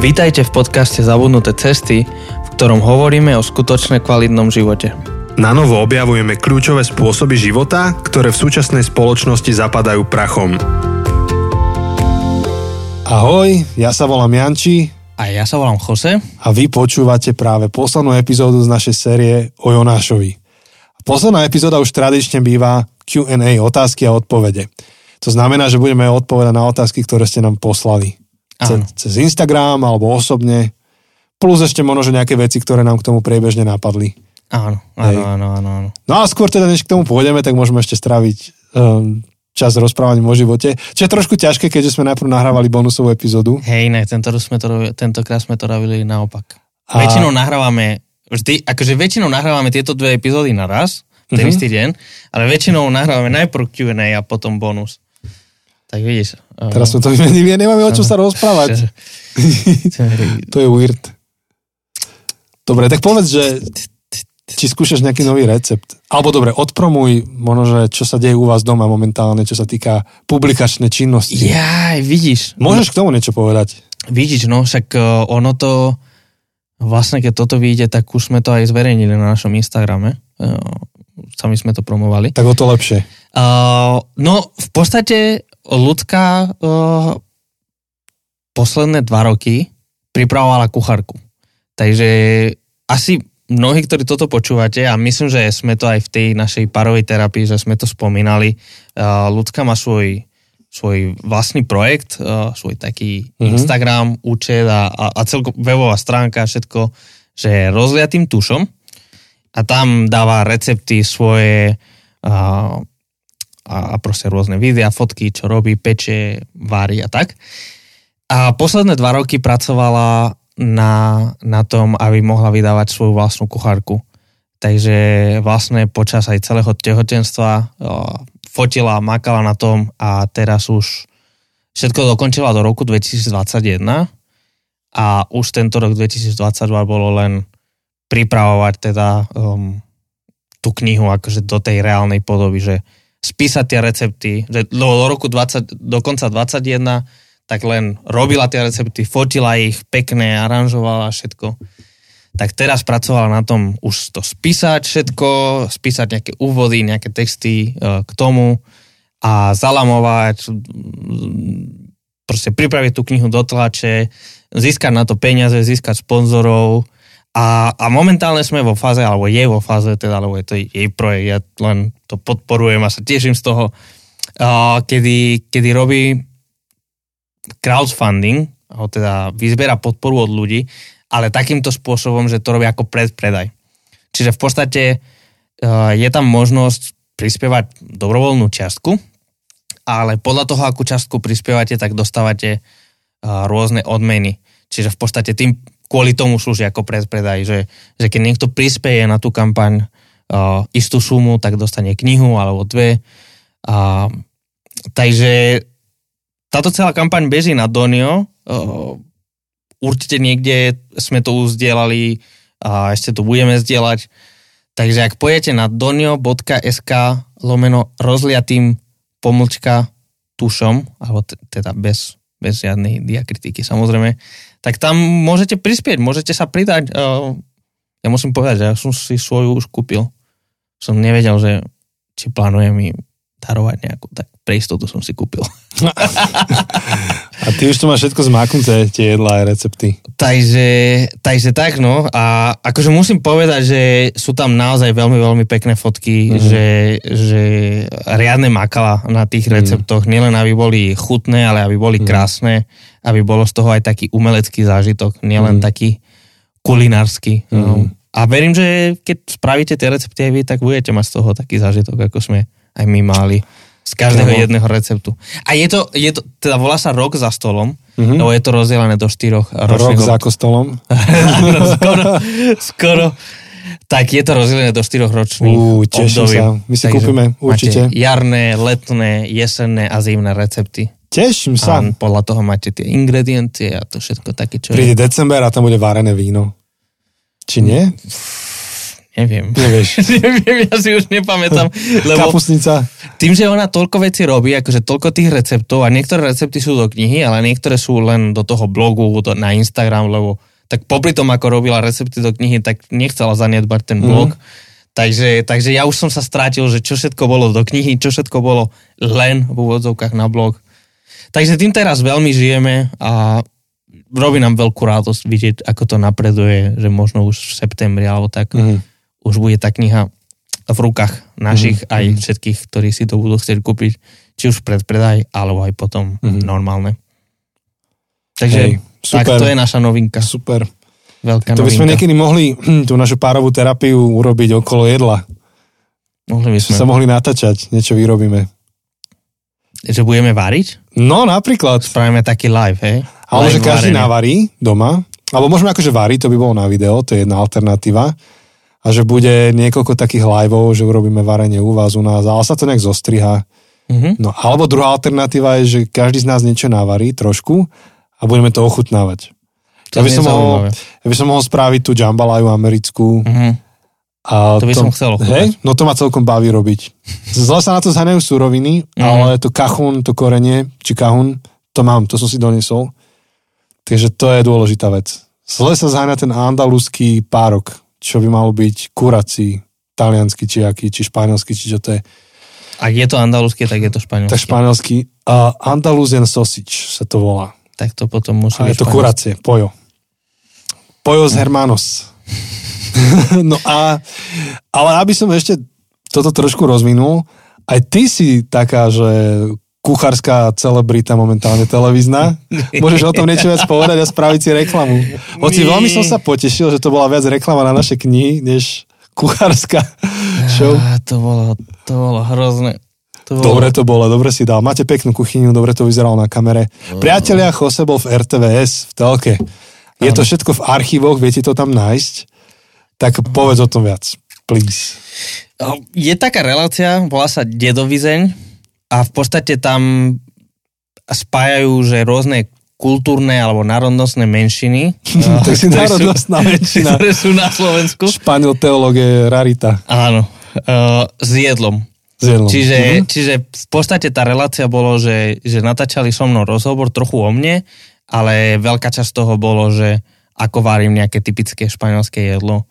Vítajte v podcaste Zabudnuté cesty, v ktorom hovoríme o skutočne kvalitnom živote. Na novo objavujeme kľúčové spôsoby života, ktoré v súčasnej spoločnosti zapadajú prachom. Ahoj, ja sa volám Janči. A ja sa volám Jose. A vy počúvate práve poslednú epizódu z našej série o Jonášovi. Posledná epizóda už tradične býva Q&A, otázky a odpovede. To znamená, že budeme odpovedať na otázky, ktoré ste nám poslali ce, cez Instagram alebo osobne. Plus ešte možno, že nejaké veci, ktoré nám k tomu priebežne napadli. Áno, áno, áno, áno, áno. No a skôr teda, než k tomu pôjdeme, tak môžeme ešte straviť um, čas rozprávaním o živote. Čo je trošku ťažké, keďže sme najprv nahrávali bonusovú epizódu. Hej, ne, tento sme to, tentokrát sme to robili naopak. A... Väčšinou nahrávame, vždy, akože väčšinou nahrávame tieto dve epizódy naraz, ten uh-huh. istý deň, ale väčšinou nahrávame najprv Q&A a potom bonus. Tak vidíš. Teraz sme to vymenili a nemáme o čom sa rozprávať. to je weird. Dobre, tak povedz, že či skúšaš nejaký nový recept. Alebo dobre, odpromuj možno, že čo sa deje u vás doma momentálne, čo sa týka publikačnej činnosti. Jaj, vidíš. Môžeš k tomu niečo povedať? Vidíš, no však uh, ono to, vlastne keď toto vyjde, tak už sme to aj zverejnili na našom Instagrame. Uh, sami sme to promovali. Tak o to lepšie. Uh, no, v podstate ľudská uh, posledné dva roky pripravovala kuchárku. Takže asi mnohí, ktorí toto počúvate, a myslím, že sme to aj v tej našej parovej terapii, že sme to spomínali, uh, ľudská má svoj, svoj vlastný projekt, uh, svoj taký mm-hmm. Instagram, účet a, a, a celko webová stránka, všetko, že rozliatým tušom a tam dáva recepty svoje uh, a, a proste rôzne videá, fotky, čo robí, peče, vári a tak. A posledné dva roky pracovala na, na tom, aby mohla vydávať svoju vlastnú kuchárku. Takže vlastne počas aj celého tehotenstva fotila, makala na tom a teraz už všetko dokončila do roku 2021 a už tento rok 2022 bolo len pripravovať teda um, tú knihu akože do tej reálnej podoby, že spísať tie recepty, do, do roku 20, do konca 21 tak len robila tie recepty, fotila ich pekné, aranžovala všetko. Tak teraz pracovala na tom už to spísať všetko, spísať nejaké úvody, nejaké texty e, k tomu a zalamovať, proste pripraviť tú knihu do tlače, získať na to peniaze, získať sponzorov, a, a momentálne sme vo fáze, alebo je vo fáze, teda, alebo je to jej projekt, ja len to podporujem a sa teším z toho, uh, kedy, kedy robí crowdfunding, alebo teda vyzbiera podporu od ľudí, ale takýmto spôsobom, že to robí ako predpredaj. Čiže v podstate uh, je tam možnosť prispievať dobrovoľnú čiastku, ale podľa toho, akú čiastku prispievate, tak dostávate uh, rôzne odmeny. Čiže v podstate tým kvôli tomu slúži ako predpredaj, že, že keď niekto prispieje na tú kampaň uh, istú sumu, tak dostane knihu alebo dve. A, takže táto celá kampaň beží na Donio. Uh, určite niekde sme to uzdielali a ešte to budeme zdieľať. Takže ak pojete na donio.sk lomeno rozliatým pomlčka tušom, alebo teda bez, bez žiadnej diakritiky samozrejme, tak tam môžete prispieť, môžete sa pridať. Ja musím povedať, že ja som si svoju už kúpil. Som nevedel, že či plánujem darovať nejakú, tak pre istotu som si kúpil. A ty už to máš všetko zmáknuté, tie jedlá a recepty. Takže, takže tak, no. A akože musím povedať, že sú tam naozaj veľmi, veľmi pekné fotky, mm-hmm. že, že riadne makala na tých mm-hmm. receptoch. Nielen aby boli chutné, ale aby boli mm-hmm. krásne, aby bolo z toho aj taký umelecký zážitok, nielen mm-hmm. taký kulinársky. Mm-hmm. No. A verím, že keď spravíte tie recepty aj vy, tak budete mať z toho taký zážitok, ako sme aj my mali. Z každého no. jedného receptu. A je to, je to, teda volá sa rok za stolom, mm-hmm. lebo je to rozdelené do štyroch ročných... Rok za kostolom? skoro, skoro. Tak je to rozdelené do štyroch ročných Ú, teším období. sa. My si Takže kúpime určite. jarné, letné, jesenné a zimné recepty. Teším sa. A podľa toho máte tie ingrediencie a to všetko také, čo Príde je. december a tam bude varené víno. Či nie? Neviem. Nevieš. Neviem, ja si už nepamätám. Lebo Kapusnica. tým, že ona toľko vecí robí, akože toľko tých receptov a niektoré recepty sú do knihy, ale niektoré sú len do toho blogu, do, na Instagram, lebo tak popri tom, ako robila recepty do knihy, tak nechcela zanedbať ten blog. Mm. Takže, takže ja už som sa strátil, že čo všetko bolo do knihy, čo všetko bolo len v úvodzovkách na blog. Takže tým teraz veľmi žijeme a robí nám veľkú radosť vidieť, ako to napreduje, že možno už v septembri alebo tak Mhm. Už bude tá kniha v rukách našich Mhm, aj všetkých, ktorí si to budú chcieť kúpiť, či už predpredaj, alebo aj potom Mhm. normálne. Takže Hej, tak super. to je naša novinka, Super. veľká To by sme novinka. niekedy mohli hm, tú našu párovú terapiu urobiť okolo jedla. Mohli by Sme sa mohli natáčať, niečo vyrobíme. že budeme variť? No, napríklad. Spravíme taký live, hej? Alebo že každý navarí doma. Alebo môžeme akože variť, to by bolo na video, to je jedna alternatíva. A že bude niekoľko takých liveov, že urobíme varenie u vás, u nás, ale sa to nejak zostriha. Mhm. No alebo druhá alternatíva je, že každý z nás niečo navarí trošku a budeme to ochutnávať. To Ja by, som mohol, ja by som mohol spraviť tú jambalaju americkú. Mhm. A To by som chcel ochutnať. Hej, no to ma celkom baví robiť. Zle sa na to zhaňajú suroviny, Mhm. ale to kachún, to korenie, či kahún, to mám, to som si donesol. Takže to je dôležitá vec. Zle sa zháňa ten andalúzský párok, čo by mal byť kurací, taliansky, či aký, či španielsky, či čo to je. Ak je to andalúzske, tak je to španielské. Tak španielsky. Uh, Andalusian sausage sa to volá. Tak to potom musí A je to kuracie, pojo. Pojo z Hermanos. no a, ale aby som ešte toto trošku rozvinul, aj ty si taká, že kuchárska celebrita momentálne televízna. Môžeš o tom niečo viac povedať a spraviť si reklamu. Hoci veľmi som sa potešil, že to bola viac reklama na naše knihy, než kuchárska show. Á, to bolo, to bolo hrozné. To bolo, Dobre to bolo, dobre si dal. Máte peknú kuchyňu, dobre to vyzeralo na kamere. Priatelia, Jose bol v RTVS v telke. Je to všetko v archívoch, viete to tam nájsť? Tak povedz o tom viac, please. Je taká relácia, volá sa Dedovizeň a v podstate tam spájajú, že rôzne kultúrne alebo národnostné menšiny. a, Tak si ktoré sú- národnostná menšina. Ktoré sú na Slovensku. Španiel teológ je rarita. Áno, uh, s jedlom. S jedlom. Čiže, Mhm. čiže v podstate tá relácia bolo, že, že natáčali so mnou rozhovor trochu o mne, ale veľká časť toho bolo, že ako varím nejaké typické španielské jedlo.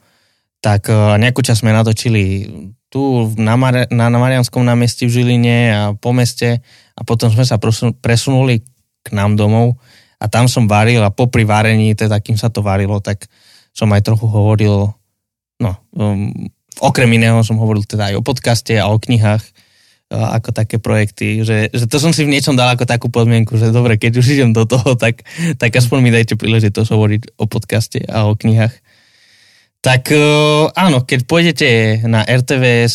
Tak eh, nejakú časť sme natočili tu na, Mar- na, na Marianskom námestí v Žiline a po meste a potom sme sa presunuli k nám domov a tam som varil a popri varení, teda kým sa to varilo, tak som aj trochu hovoril, no, um, okrem iného som hovoril teda aj o podcaste a o knihách a ako také projekty, že, že to som si v niečom dal ako takú podmienku, že dobre, keď už idem do toho, tak, tak aspoň mi dajte príležitosť hovoriť o podcaste a o knihách. Tak uh, áno, keď pôjdete na RTVS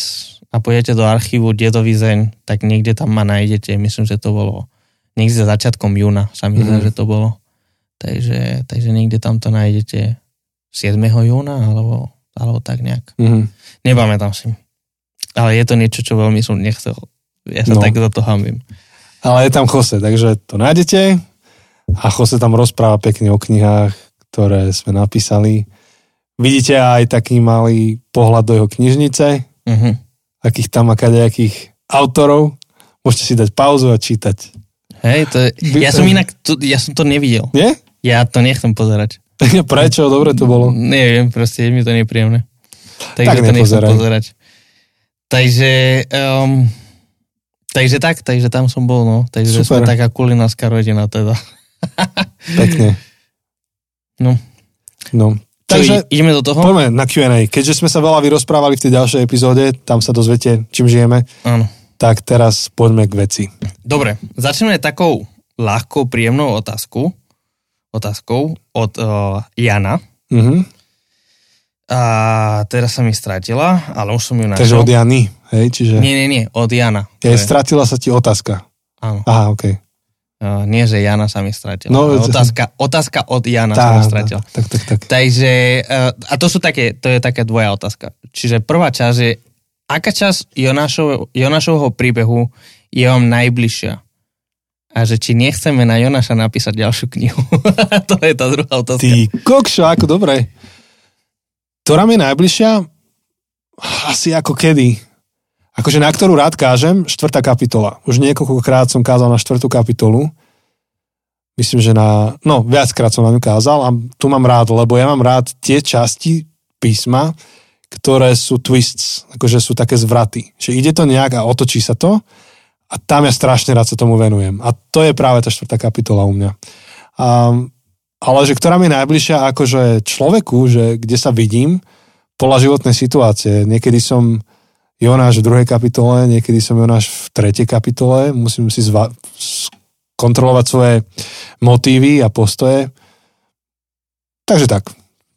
a pôjdete do archívu Dedovizeň, tak niekde tam ma nájdete, myslím, že to bolo niekde za začiatkom júna, sa mi zdá, Mhm. že to bolo. Takže, takže niekde tam to nájdete 7. júna, alebo, alebo tak nejak. Mhm. Nepamätám si. Ale je to niečo, čo veľmi som nechcel. Ja sa No. tak za to hambím. Ale je tam Jose, takže to nájdete a Jose tam rozpráva pekne o knihách, ktoré sme napísali. Vidíte aj taký malý pohľad do jeho knižnice, Uh-huh. akých tam má kadejakých autorov. Môžete si dať pauzu a čítať. Hej, to je, ja som inak, to, ja som to nevidel. Nie? Ja to nechcem pozerať. Prečo? Dobre to bolo. Neviem, proste je mi to nepríjemné. Takže Tak to nechcem pozerať. Takže, um, takže tak, takže tam som bol, no. Takže Super. sme taká kulinárska rodina teda. Pekne. No. No. Takže ideme do toho? poďme na Q&A. Keďže sme sa veľa vyrozprávali v tej ďalšej epizóde, tam sa dozviete, čím žijeme, Áno. tak teraz poďme k veci. Dobre, začneme takou ľahkou, príjemnou otázku. Otázkou od uh, Jana. Mhm. A teraz sa mi stratila, ale už som ju Takže našiel. od Jany, hej, čiže Nie, nie, nie, od Jana. je, stratila sa ti otázka. Áno. Aha, okej. Uh, nie, že Jana sa mi stratila. No, No, otázka, otázka od Jana sa Tá, mi stratila. tak, tak, tak. Takže, uh, a to sú také, to je taká dvoja otázka. Čiže prvá časť je, aká časť Jonášov, Jonášovho príbehu je vám najbližšia? A že či nechceme na Jonáša napísať ďalšiu knihu. to je tá druhá otázka. Ty kokšo, ako dobre. Ktorá mi je najbližšia? asi ako kedy. Akože na ktorú rád kážem, štvrtá kapitola. Už niekoľkokrát som kázal na štvrtú kapitolu. Myslím, že na... No, viackrát som na ňu kázal a tu mám rád, lebo ja mám rád tie časti písma, ktoré sú twists, akože sú také zvraty. Že ide to nejak a otočí sa to a tam ja strašne rád sa tomu venujem. A to je práve tá štvrtá kapitola u mňa. A, ale že ktorá mi je najbližšia akože človeku, že kde sa vidím, podľa životnej situácie. Niekedy som Jonáš v druhej kapitole, niekedy som Jonáš v tretej kapitole, musím si zva- kontrolovať svoje motívy a postoje. Takže tak.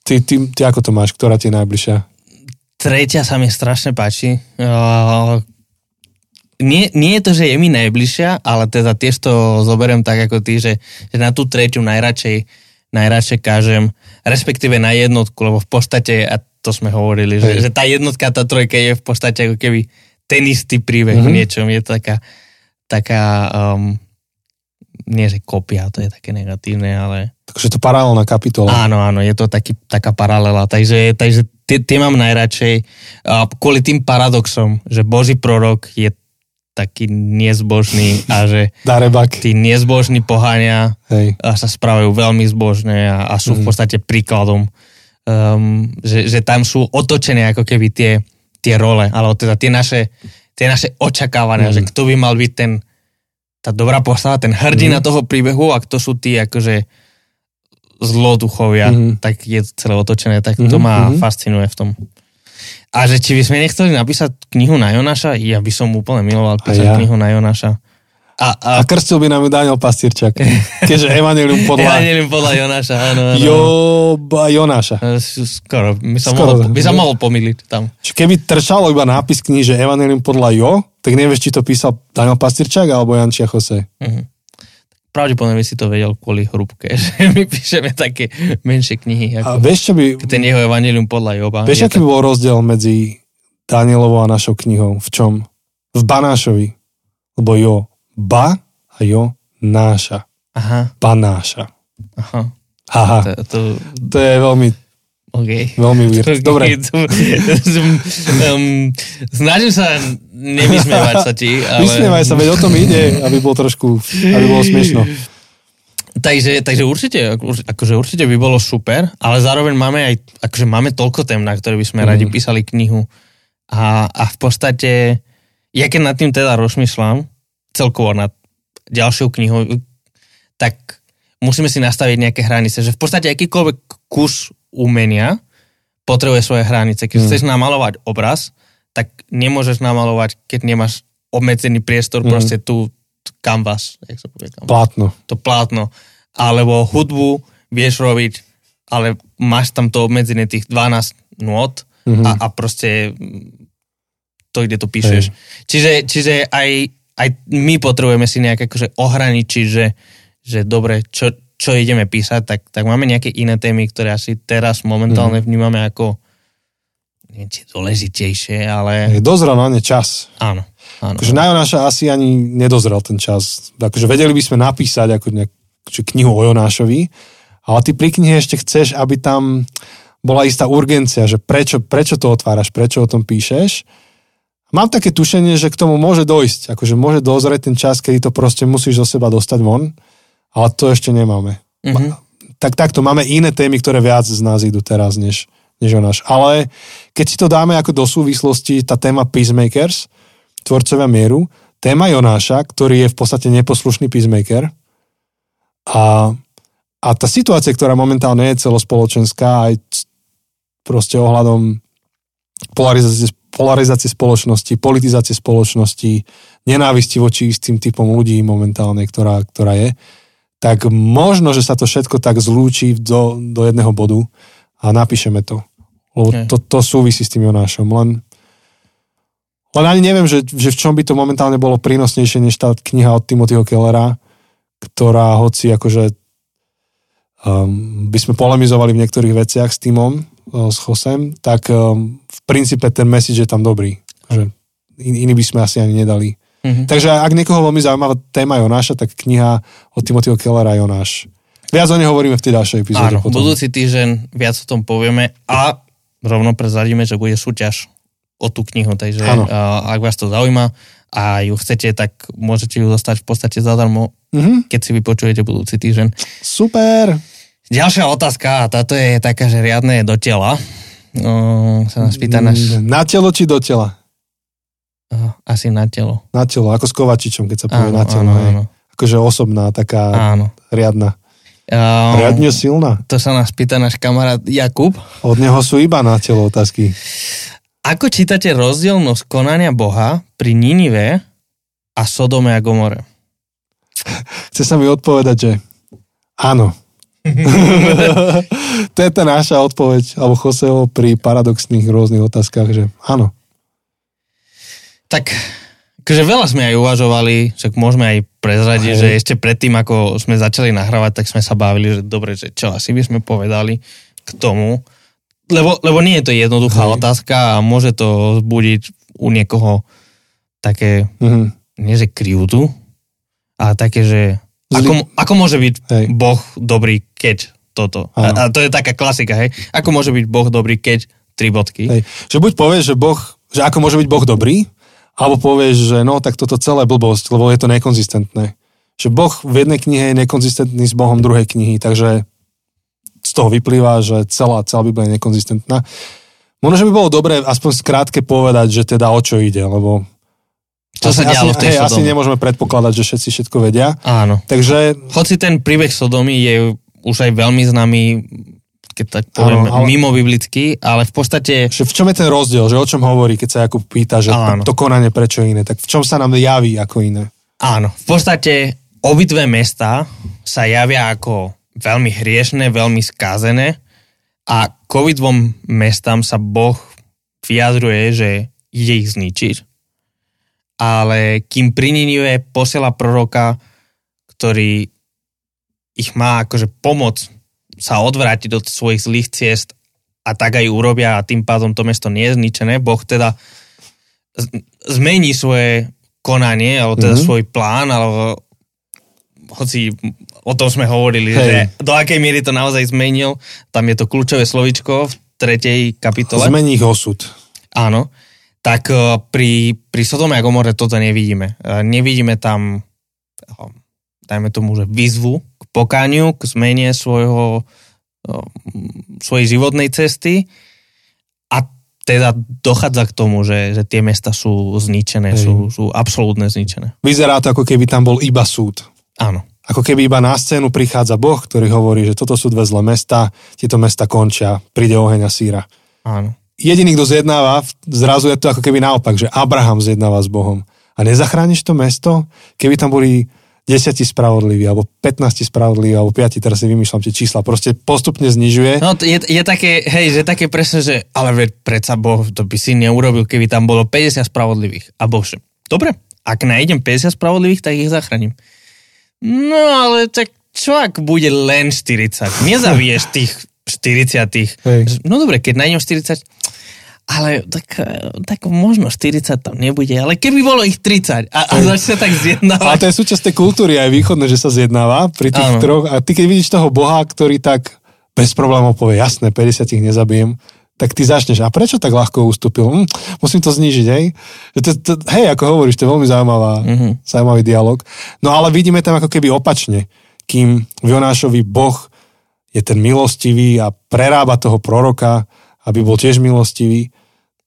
Ty, ty, ty ako to máš? Ktorá ti je najbližšia? Tretia sa mi strašne páči. Uh, nie, nie je to, že je mi najbližšia, ale teda tiež to zoberiem tak ako ty, že, že na tú tretiu najradšej, najradšej kážem, respektíve na jednotku, lebo v podstate, a to sme hovorili, že, že tá jednotka, tá trojka je v podstate ako keby ten istý príbeh mm-hmm. v niečom. Je to taká, taká um, nie že kopia, to je také negatívne, ale... Takže to paralelná kapitola. Áno, áno, je to taký, taká paralela. Takže, takže tie, tie mám najradšej uh, kvôli tým paradoxom, že Boží prorok je taký nezbožný a že Darebak. tí nezbožní pohania Hej. a sa správajú veľmi zbožne a, a sú mm. v mhm. podstate príkladom um, že, že tam sú otočené ako keby tie, tie role, ale teda tie naše, tie naše očakávania, mm. že kto by mal byť ten, tá dobrá postava, ten hrdina mm. toho príbehu a kto sú tí akože zloduchovia, mm. tak je to celé otočené, tak mm. to ma mm. fascinuje v tom. A že či by sme nechceli napísať knihu na Jonáša, ja by som úplne miloval písať ja. knihu na Jonáša. A, a... a krstil by nám ju Daniel Pastierčak. Keďže Evangelium podľa... Evangelium podľa Jonáša, áno. áno. Joba Jonáša. Skoro, by sa, Skoro, mohol, by sa mohol pomýliť tam. Čiže keby trčalo iba nápis knihy, že Evangelium podľa Jo, tak nevieš, či to písal Daniel Pastierčak alebo Jan Čiachose. Uh-huh. Pravdepodobne by si to vedel kvôli hrúbke, že my píšeme také menšie knihy. Ako a vieš, čo by... Ten jeho Evangelium podľa Joba. Vieš, aký bol rozdiel medzi Danielovou a našou knihou? V čom? V Banášovi. Lebo Jo ba a jo náša. Aha. Banáša. Aha. Haha. To, to... to je veľmi Okay. Veľmi weird. Dobre. um, snažím sa nevysmievať sa ti, ale... Vysmievaj sa, veď o tom ide, aby bol trošku, aby bolo smiešno. Takže, takže určite, akože určite by bolo super, ale zároveň máme aj, akože máme toľko tém, na ktoré by sme mm. radi písali knihu. A, a v podstate, ja keď nad tým teda rozmýšľam, celkovo nad ďalšou knihou, tak musíme si nastaviť nejaké hranice, že v podstate akýkoľvek kus umenia potrebuje svoje hranice. Keď mm. chceš namalovať obraz, tak nemôžeš namalovať, keď nemáš obmedzený priestor, mm. proste tu canvas, jak sa povie canvas. Plátno. To plátno. Alebo hudbu vieš robiť, ale máš tam to obmedzené tých 12 nôt mm-hmm. a, a proste to, kde to píšeš. Hey. Čiže, čiže aj, aj my potrebujeme si nejak akože ohraničiť, že, že dobre, čo, čo ideme písať, tak, tak máme nejaké iné témy, ktoré asi teraz momentálne mm. vnímame ako neviem, či dôležitejšie, ale... Je dozrel na ne čas. Áno. áno. Akože na Jonáša asi ani nedozrel ten čas. Akože vedeli by sme napísať ako nejak, knihu o Jonášovi, ale ty pri knihe ešte chceš, aby tam bola istá urgencia, že prečo, prečo to otváraš, prečo o tom píšeš Mám také tušenie, že k tomu môže dojsť, akože môže dozrieť ten čas, kedy to proste musíš zo seba dostať von, ale to ešte nemáme. Mm-hmm. Tak takto, máme iné témy, ktoré viac z nás idú teraz, než, než o náš. Ale keď si to dáme ako do súvislosti, tá téma Peacemakers, tvorcovia mieru, téma Jonáša, ktorý je v podstate neposlušný peacemaker a, a tá situácia, ktorá momentálne je celospoločenská, aj proste ohľadom polarizácie polarizácie spoločnosti, politizácie spoločnosti, nenávisti voči istým typom ľudí momentálne, ktorá, ktorá je, tak možno, že sa to všetko tak zlúči do, do jedného bodu a napíšeme to. Lebo to, to súvisí s tým Jonášom. Len, len ani neviem, že, že v čom by to momentálne bolo prínosnejšie, než tá kniha od Timothyho Kellera, ktorá hoci akože um, by sme polemizovali v niektorých veciach s týmom, s Chosem, tak um, v princípe ten message je tam dobrý. Že in, iný by sme asi ani nedali. Mm-hmm. Takže ak niekoho veľmi zaujímavá téma Jonáša, tak kniha od Timothyho Kellera Jonáš. Viac o nej hovoríme v tej ďalšej epizóde. Áno, potom. budúci týždeň viac o tom povieme a rovno prezradíme, že bude súťaž o tú knihu, takže uh, ak vás to zaujíma a ju chcete, tak môžete ju dostať v podstate zadarmo, Mhm. keď si vypočujete budúci týždeň. Super. Ďalšia otázka, a táto je taká, že riadne je do tela. Uh, sa nás pýta náš... Mm, Na telo či do tela? Uh, asi na telo. Na telo, ako s Kovačičom, keď sa povie Áno, na telo. áno, hej. áno. Akože osobná, taká áno. riadna. Um, Riadne silná. to sa nás pýta náš kamarát Jakub. Od neho sú iba na telo otázky. Ako čítate rozdielnosť konania Boha pri Ninive a Sodome a Gomore? Chce sa mi odpovedať, že áno. to je tá naša odpoveď, alebo Joseho pri paradoxných rôznych otázkach, že áno. Tak, akože veľa sme aj uvažovali, však môžeme aj prezradiť, Hej. že ešte predtým, ako sme začali nahrávať, tak sme sa bavili, že dobre, že čo asi by sme povedali k tomu. Lebo, lebo nie je to jednoduchá Hej. otázka a môže to vzbudiť u niekoho také, Mhm. nie že krivdu, ale také, že ako, ako môže byť Hej. Boh dobrý, keď toto. A, a to je taká klasika, hej. Ako môže byť Boh dobrý, keď tri bodky. Hej. Že buď povieš, že Boh, že ako môže byť Boh dobrý, alebo povieš, že no, tak toto celé blbosť, lebo je to nekonzistentné. Že Boh v jednej knihe je nekonzistentný s Bohom druhej knihy, takže z toho vyplýva, že celá, celá Biblia je nekonzistentná. Možno, že by bolo dobré aspoň skrátke povedať, že teda o čo ide, lebo Čo sa asi, dialo v tej hej, asi nemôžeme predpokladať, že všetci všetko vedia. Áno. Takže Hoci ten príbeh Sodomy je už aj veľmi známy, keď tak poviem, Áno, ale- mimo biblický, ale v podstate, že v čom je ten rozdiel, že o čom hovorí, keď sa Jakub pýta, že Áno. to konanie prečo iné, tak v čom sa nám javí ako iné? áno, v podstate obidve mesta sa javia ako veľmi hriešne, veľmi skázené a k obidvom mestám sa Boh vyjadruje, že ide ich zničiť. Ale kým pri Ninive posiela proroka, ktorý ich má akože pomoc sa odvrátiť od svojich zlých ciest a tak aj urobia a tým pádom to mesto nie je zničené. Boh teda zmení svoje konanie, alebo teda Mhm. mm-hmm. svoj plán, alebo hoci o tom sme hovorili, Hej. že do akej miery to naozaj zmenil, tam je to kľúčové slovičko v tretej kapitole. Zmení ich osud. Áno. Tak eh, pri, pri Sodome a Gomore toto nevidíme. Eh, Nevidíme tam, eh, dajme tomu, že výzvu pokániu, k zmene svojho, svojej životnej cesty a teda dochádza k tomu, že, že tie mesta sú zničené, Hej. sú, sú absolútne zničené. Vyzerá to, ako keby tam bol iba súd. Áno. Ako keby iba na scénu prichádza Boh, ktorý hovorí, že toto sú dve zlé mesta, tieto mesta končia, príde oheň a síra. Áno. Jediný, kto zjednáva, zrazu je to ako keby naopak, že Abraham zjednáva s Bohom. A nezachrániš to mesto, keby tam boli 10 spravodliví, alebo 15 spravodliví, alebo 5, teraz si vymýšľam tie čísla, proste postupne znižuje. No je, je také, hej, že také presne, že ale veď predsa Boh to by si neurobil, keby tam bolo 50 spravodlivých. A Boh, že dobre, ak nájdem 50 spravodlivých, tak ich zachránim. No ale tak čo ak bude len 40? Nezabiješ tých 40. Hej. No dobre, keď nájdem 40, ale tak, eh, tak možno 40 tam nebude, ale keby bolo ich 30 a, a začne tak Ale zjednávať. to je súčasť tej kultúry aj východné, že sa zjednáva pri tých Áno. troch. A ty keď vidíš toho Boha, ktorý tak bez problémov povie, jasné, 50 ich nezabijem, tak ty začneš, a prečo tak ľahko ustúpil? Hm, musím to znížiť, hej? To, to, hej, ako hovoríš, to je veľmi zaujímavá, Mhm. zaujímavý dialog. No ale vidíme tam ako keby opačne, kým v Jonášovi Boh je ten milostivý a prerába toho proroka, aby bol tiež milostivý.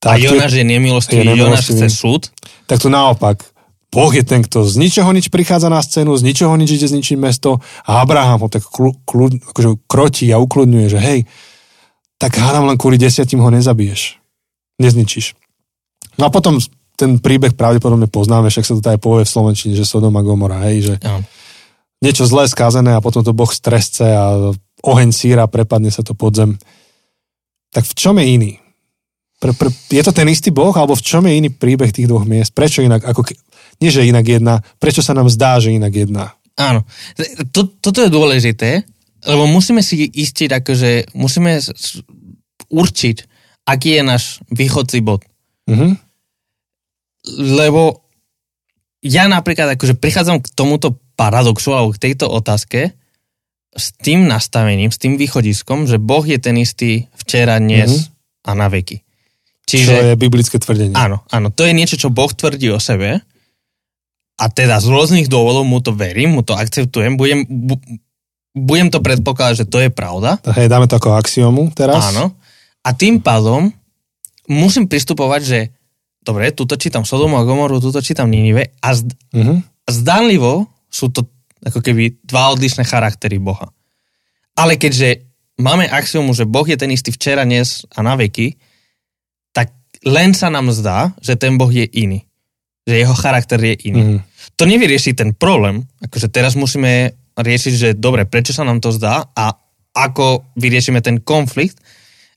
A Tak je- Jonáš je nemilostivý, je Jonáš chce súd. tak tu naopak. Boh je ten, kto z ničoho nič prichádza na scénu, z ničoho nič ide zničiť mesto a Abraham ho tak klu, klu, akože krotí a ukludňuje, že hej, tak hádam len kvôli desiatim ho nezabiješ. Nezničíš. No a potom ten príbeh pravdepodobne poznáme, však sa to aj povie v Slovenčine, že Sodom a Gomora, hej, že Áno. niečo zlé skázené a potom to Boh stresce a oheň síra, prepadne sa to pod zem. Tak v čom je iný? Pre, pre, je to ten istý Boh, alebo v čom je iný príbeh tých dvoch miest? Prečo inak, ako, ke- nie že inak jedna, prečo sa nám zdá, že inak jedna? Áno. To, toto je dôležité, lebo musíme si istiť, akože musíme určiť, aký je náš východcí bod. Mhm. Lebo ja napríklad akože prichádzam k tomuto paradoxu alebo k tejto otázke s tým nastavením, s tým východiskom, že Boh je ten istý včera, dnes Mhm. a na veky. Čiže, čo je biblické tvrdenie. Áno, áno. To je niečo, čo Boh tvrdí o sebe a teda z rôznych dôvodov mu to verím, mu to akceptujem, budem, bu, budem to predpokladať, že to je pravda. Hej, dáme to ako axiomu teraz. Áno. A tým pádom musím pristupovať, že dobre, tuto čítam Sodomu a Gomoru, tuto čítam Ninive a zd- uh-huh. zdánlivo sú to ako keby dva odlišné charaktery Boha. Ale keďže máme axiomu, že Boh je ten istý včera, dnes a na veky, tak len sa nám zdá, že ten Boh je iný. Že jeho charakter je iný. Mm to nevyrieši ten problém. Akože teraz musíme riešiť, že dobre, prečo sa nám to zdá a ako vyriešime ten konflikt,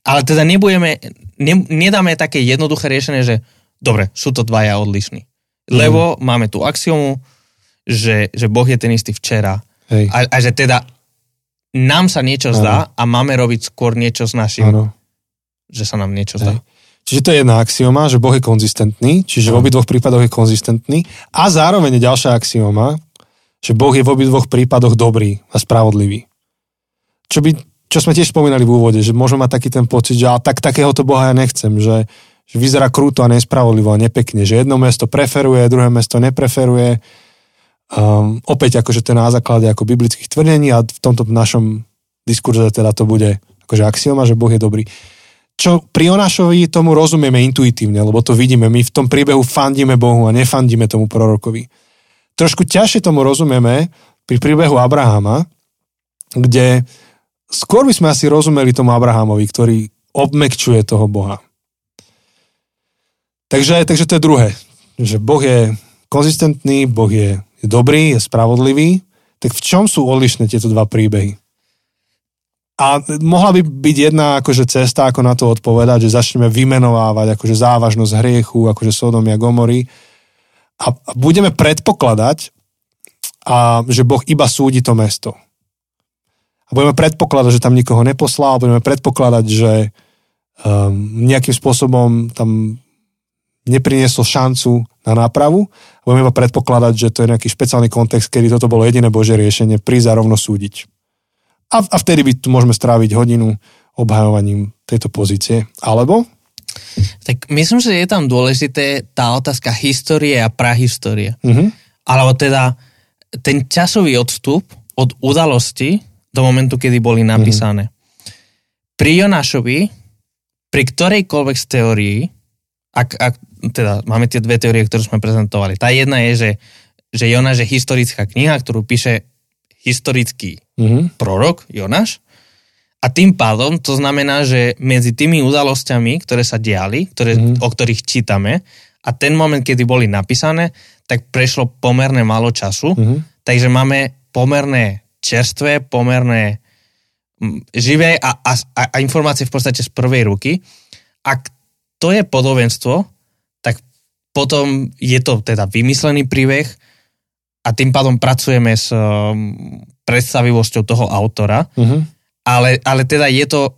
ale teda nebudeme, ne, nedáme také jednoduché riešenie, že dobre, sú to dvaja odlišní. Lebo mm. máme tu axiomu, že, že Boh je ten istý včera Hej. A, a že teda nám sa niečo ano. zdá a máme robiť skôr niečo s našim, ano. že sa nám niečo zdá. Hej. Čiže to je jedna axioma, že Boh je konzistentný, čiže v obidvoch prípadoch je konzistentný a zároveň je ďalšia axioma, že Boh je v obidvoch prípadoch dobrý a spravodlivý. Čo, by, čo sme tiež spomínali v úvode, že môžeme mať taký ten pocit, že tak, takéhoto Boha ja nechcem, že, že vyzerá krúto a nespravodlivo a nepekne, že jedno mesto preferuje, druhé mesto nepreferuje. Um, opäť akože to je na základe ako biblických tvrdení a v tomto našom diskurze teda to bude akože axioma, že Boh je dobrý čo pri Onášovi tomu rozumieme intuitívne, lebo to vidíme. My v tom príbehu fandíme Bohu a nefandíme tomu prorokovi. Trošku ťažšie tomu rozumieme pri príbehu Abrahama, kde skôr by sme asi rozumeli tomu Abrahamovi, ktorý obmekčuje toho Boha. Takže, takže to je druhé. Že Boh je konzistentný, Boh je, je dobrý, je spravodlivý. Tak v čom sú odlišné tieto dva príbehy? A mohla by byť jedna akože cesta, ako na to odpovedať, že začneme vymenovávať akože závažnosť hriechu, akože Sodomy a Gomory. A budeme predpokladať, a, že Boh iba súdi to mesto. A budeme predpokladať, že tam nikoho neposlal, budeme predpokladať, že um, nejakým spôsobom tam nepriniesol šancu na nápravu. Budeme iba predpokladať, že to je nejaký špeciálny kontext, kedy toto bolo jediné Bože riešenie, prísť a rovno súdiť. A, a vtedy by tu môžeme stráviť hodinu obhajovaním tejto pozície. Alebo? Tak myslím, že je tam dôležité tá otázka histórie a prahistórie. Uh-huh. Alebo teda ten časový odstup od udalosti do momentu, kedy boli mhm. napísané. Uh-huh. Pri Jonášovi, pri ktorejkoľvek z teórií, ak, ak teda máme tie dve teórie, ktoré sme prezentovali. Tá jedna je, že, že Jonáš je historická kniha, ktorú píše historický mm-hmm. prorok Jonáš. A tým pádom to znamená, že medzi tými udalosťami, ktoré sa diali, ktoré, mm-hmm. o ktorých čítame, a ten moment, kedy boli napísané, tak prešlo pomerne málo času. Mm-hmm. Takže máme pomerné čerstvé, pomerné živé a, a, a informácie v podstate z prvej ruky. Ak to je podobenstvo, potom je to teda vymyslený príbeh, a tým pádom pracujeme s um, predstavivosťou toho autora, uh-huh. ale, ale teda je to,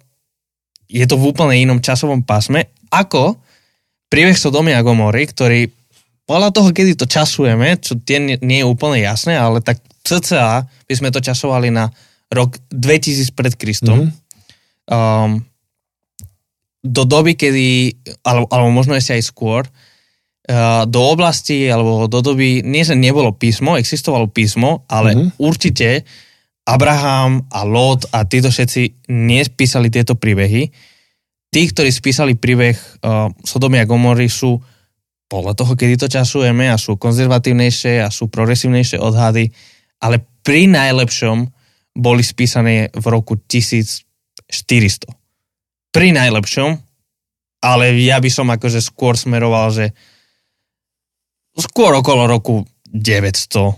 je to v úplne inom časovom pásme, ako príbeh Sodomy a Gomory, ktorý podľa toho, kedy to časujeme, čo tie nie, nie je úplne jasné, ale tak cca by sme to časovali na rok 2000 pred Kristom. Uh-huh. Um, do doby, kedy, alebo, alebo možno ešte aj skôr, do oblasti alebo do doby, nie že nebolo písmo, existovalo písmo, ale mm-hmm. určite Abraham a Lot a títo všetci nespísali tieto príbehy. Tí, ktorí spísali príbeh uh, Sodomy a Gomory sú podľa toho, kedy to časujeme a sú konzervatívnejšie a sú progresívnejšie odhady, ale pri najlepšom boli spísané v roku 1400. Pri najlepšom, ale ja by som akože skôr smeroval, že skôr okolo roku 900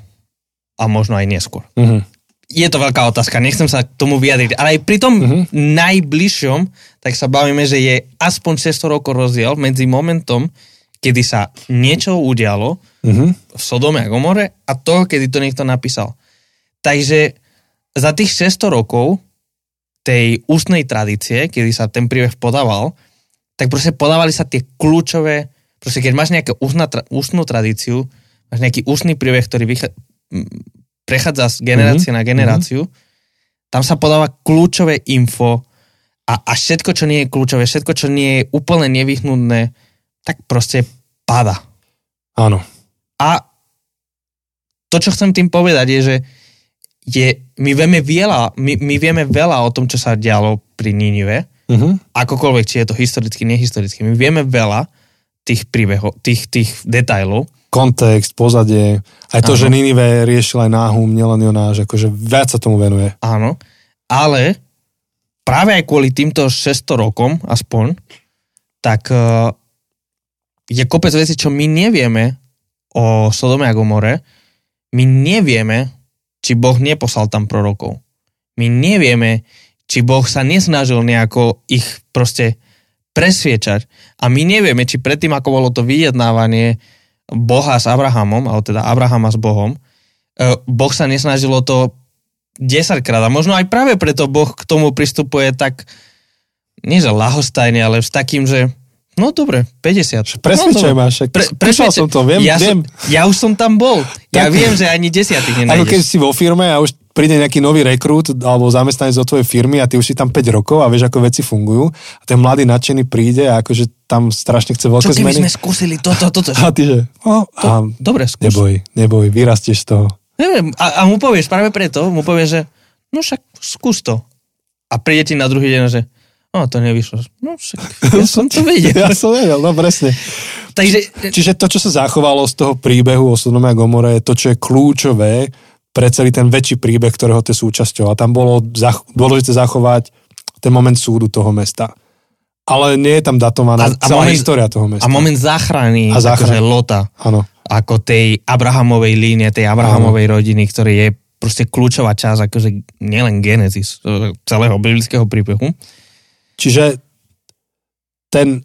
a možno aj neskôr. Uh-huh. Je to veľká otázka, nechcem sa k tomu vyjadriť, ale aj pri tom uh-huh. najbližšom, tak sa bavíme, že je aspoň 600 rokov rozdiel medzi momentom, kedy sa niečo udialo uh-huh. v Sodome a Gomore a to, kedy to niekto napísal. Takže za tých 600 rokov tej ústnej tradície, kedy sa ten príbeh podával, tak proste podávali sa tie kľúčové Proste keď máš nejakú ústnu tradíciu, máš nejaký ústny príbeh, ktorý vychá, prechádza z generácie mm-hmm. na generáciu, mm-hmm. tam sa podáva kľúčové info a, a všetko, čo nie je kľúčové, všetko, čo nie je úplne nevyhnutné, tak proste pada. Áno. A to, čo chcem tým povedať, je, že je, my, vieme veľa, my, my vieme veľa o tom, čo sa dialo pri Ninive, Uh-huh. akokoľvek, či je to historicky, nehistoricky. My vieme veľa tých príbehov, tých, tých detajlov. Kontext, pozadie, aj to, Áno. že Ninive riešil aj Náhum, nielen Jonáš, akože viac sa tomu venuje. Áno, ale práve aj kvôli týmto 600 rokom, aspoň, tak uh, je kopec vecí, čo my nevieme o Sodome a Gomore. My nevieme, či Boh neposlal tam prorokov. My nevieme, či Boh sa nesnažil nejako ich proste presviečať. A my nevieme, či predtým, ako bolo to vyjednávanie Boha s Abrahamom, alebo teda Abrahama s Bohom, eh, Boh sa nesnažilo to 10 krát. A možno aj práve preto Boh k tomu pristupuje tak, nie že lahostajne, ale s takým, že no dobre, 50. Presvedčaj no, ma, však Pre, skúšal som to, viem, ja, viem. Som, ja už som tam bol. Ja Tak- viem, že ani desiatých Ako keď nenájdeš. si vo firme a už príde nejaký nový rekrút alebo zamestnanec do tvojej firmy a ty už si tam 5 rokov a vieš, ako veci fungujú a ten mladý nadšený príde a akože tam strašne chce veľké Čo keby zmeny. sme skúsili toto, toto? A ty že, no, a Dobre, skús. neboj, neboj, vyrastieš z toho. Neviem, a, a mu povieš práve preto, mu povieš, že no však skús to. A príde ti na druhý deň, že no to nevyšlo. No však ja som to vedel. Ja som vedel, no presne. Takže Čiže to, čo sa zachovalo z toho príbehu o Sodome a Gomore, je to, čo je kľúčové pre celý ten väčší príbeh, ktorého to je súčasťou. A tam bolo zach- dôležité zachovať ten moment súdu toho mesta. Ale nie je tam datovaná A- a celá moment- história toho mesta. a moment záchrany, A záchrany. akože Lota, Áno. ako tej Abrahamovej línie, tej Abrahamovej rodiny, ktorý je proste kľúčová časť, akože nielen Genesis celého biblického príbehu. Čiže ten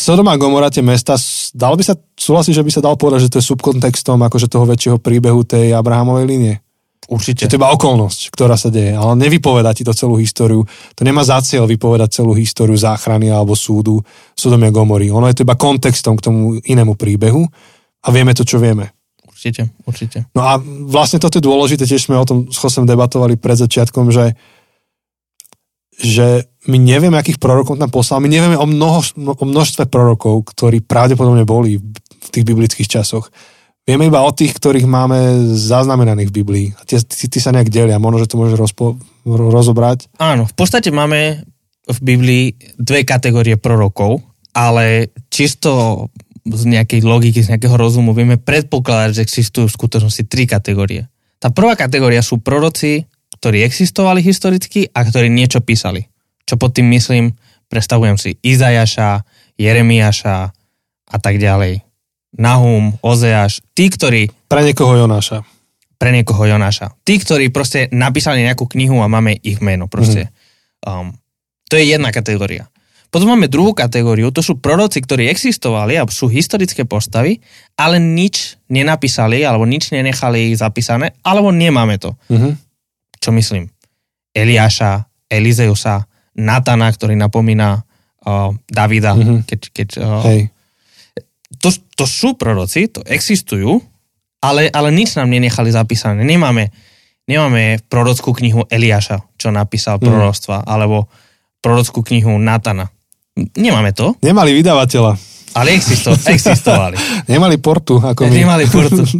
Sodoma a Gomora, tie mesta, dalo by sa súhlasiť, že by sa dal povedať, že to je subkontextom akože toho väčšieho príbehu tej Abrahamovej línie? Určite. Že to je iba okolnosť, ktorá sa deje, ale nevypoveda ti to celú históriu. To nemá za cieľ vypovedať celú históriu záchrany alebo súdu Sodomia Gomory. Ono je to iba kontextom k tomu inému príbehu a vieme to, čo vieme. Určite, určite. No a vlastne toto je dôležité, tiež sme o tom s Chosem debatovali pred začiatkom, že, že my nevieme, akých prorokov tam poslal, my nevieme o, mnoho, o množstve prorokov, ktorí pravdepodobne boli v tých biblických časoch. Vieme iba o tých, ktorých máme zaznamenaných v Biblii. A tie, tí, tí sa nejak delia. Možno, že to môže rozpo, ro- rozobrať. Áno, v podstate máme v Biblii dve kategórie prorokov, ale čisto z nejakej logiky, z nejakého rozumu vieme predpokladať, že existujú v skutočnosti tri kategórie. Tá prvá kategória sú proroci, ktorí existovali historicky a ktorí niečo písali. Čo pod tým myslím, predstavujem si Izajaša, Jeremiáša a tak ďalej. Nahum, Ozeáš, tí, ktorí Pre niekoho Jonáša. pre niekoho Jonáša. Tí, ktorí proste napísali nejakú knihu a máme ich meno proste. Um, to je jedna kategória. Potom máme druhú kategóriu, to sú proroci, ktorí existovali a sú historické postavy, ale nič nenapísali alebo nič nenechali zapísané, alebo nemáme to. Mhm. Čo myslím? Eliáša, Elizeusa, Natana, ktorý napomína uh, Davida, Mhm. keď, keď uh, Hej. to, to sú proroci, to existujú, ale, ale nič nám nenechali zapísané. Nemáme, nemáme prorockú knihu Eliáša, čo napísal Mm. proroctva, alebo prorockú knihu Natana. Nemáme to, Nemali vydavateľa. ale existo, existovali. Nemali portu, ako my. Nemali portu.